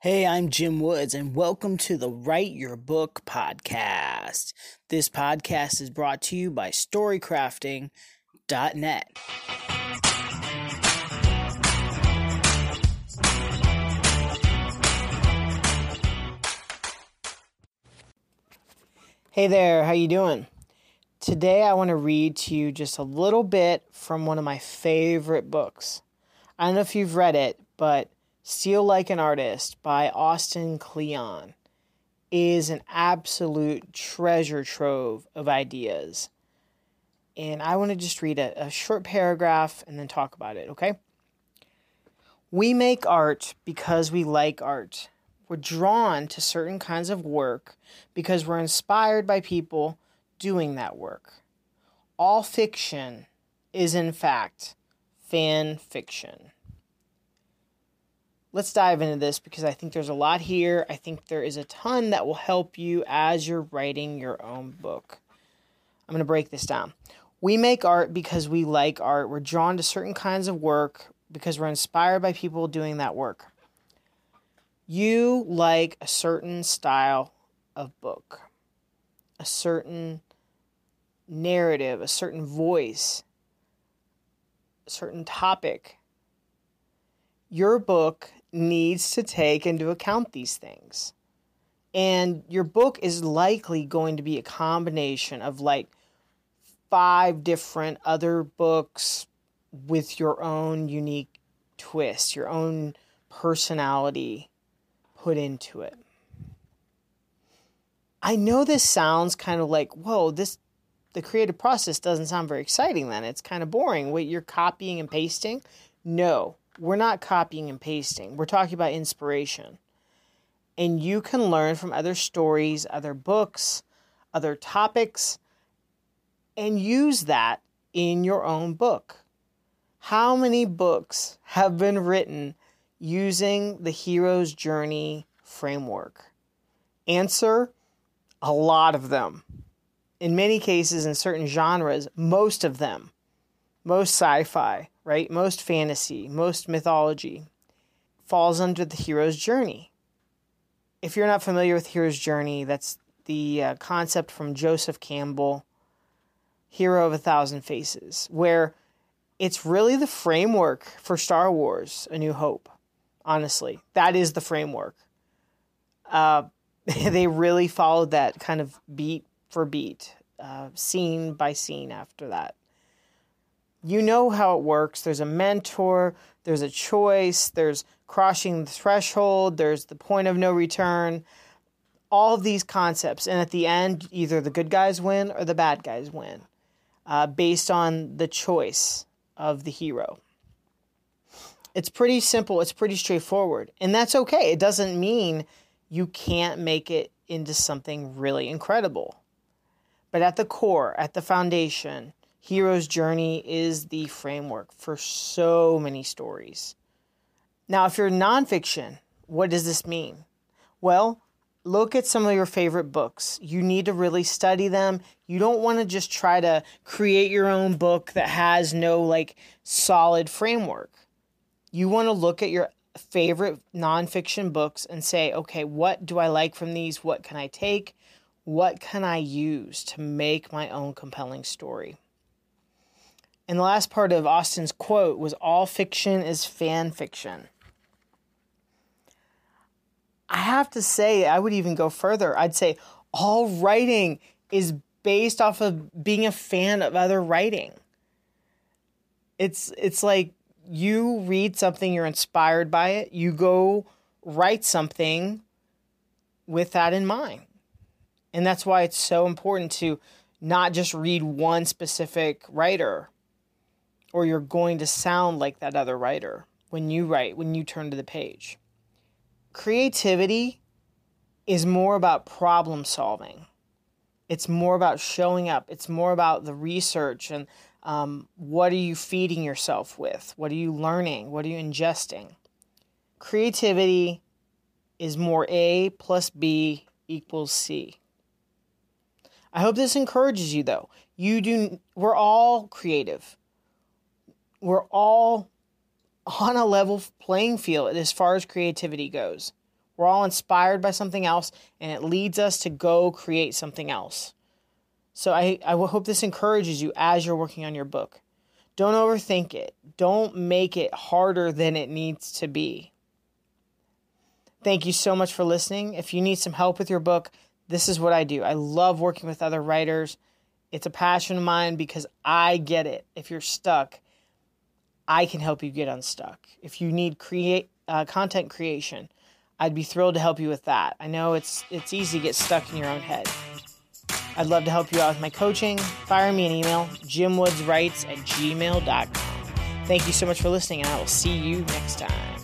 Hey, I'm Jim Woods, and welcome to the Write Your Book podcast. This podcast is brought to you by StoryCrafting.net. Hey there, how you doing? Today I want to read to you just a little bit from one of my favorite books. I don't know if you've read it, but Steal Like an Artist by Austin Kleon is an absolute treasure trove of ideas. And I want to just read a, a short paragraph and then talk about it, okay? We make art because we like art. We're drawn to certain kinds of work because we're inspired by people doing that work. All fiction is, in fact, fan fiction. Let's dive into this because I think there's a lot here. I think there is a ton that will help you as you're writing your own book. I'm going to break this down. We make art because we like art. We're drawn to certain kinds of work because we're inspired by people doing that work. You like a certain style of book, a certain narrative, a certain voice, a certain topic. Your book needs to take into account these things. And your book is likely going to be a combination of like five different other books with your own unique twist, your own personality put into it. I know this sounds kind of like, whoa, this the creative process doesn't sound very exciting then. It's kind of boring. What you're copying and pasting? No, we're not copying and pasting. We're talking about inspiration. And you can learn from other stories, other books, other topics, and use that in your own book. How many books have been written using the hero's journey framework? Answer a lot of them. In many cases, in certain genres, most of them. Most sci fi, right? Most fantasy, most mythology falls under the hero's journey. If you're not familiar with hero's journey, that's the uh, concept from Joseph Campbell, Hero of a Thousand Faces, where it's really the framework for Star Wars A New Hope. Honestly, that is the framework. Uh, they really followed that kind of beat for beat, uh, scene by scene after that you know how it works. There's a mentor, there's a choice, there's crossing the threshold, there's the point of no return. All of these concepts. And at the end, either the good guys win or the bad guys win uh, based on the choice of the hero. It's pretty simple, it's pretty straightforward. And that's okay. It doesn't mean you can't make it into something really incredible. But at the core, at the foundation, Hero's Journey is the framework for so many stories. Now, if you're nonfiction, what does this mean? Well, look at some of your favorite books. You need to really study them. You don't want to just try to create your own book that has no like solid framework. You want to look at your favorite nonfiction books and say, okay, what do I like from these? What can I take? What can I use to make my own compelling story? And the last part of Austin's quote was all fiction is fan fiction. I have to say, I would even go further. I'd say all writing is based off of being a fan of other writing. It's it's like you read something, you're inspired by it, you go write something with that in mind. And that's why it's so important to not just read one specific writer, or you're going to sound like that other writer when you write, when you turn to the page. Creativity is more about problem solving. It's more about showing up. It's more about the research and um, what are you feeding yourself with? What are you learning? What are you ingesting? Creativity is more A plus B equals C. I hope this encourages you though. You do we're all creative we're all on a level playing field as far as creativity goes. We're all inspired by something else, and it leads us to go create something else. So I, I hope this encourages you as you're working on your book. Don't overthink it. Don't make it harder than it needs to be. Thank you so much for listening. If you need some help with your book, this is what I do. I love working with other writers. It's a passion of mine because I get it. If you're stuck, I can help you get unstuck. If you need create uh, content creation, I'd be thrilled to help you with that. I know it's it's easy to get stuck in your own head. I'd love to help you out with my coaching. Fire me an email, jimwoodswrites at gmail.com. Thank you so much for listening, and I will see you next time.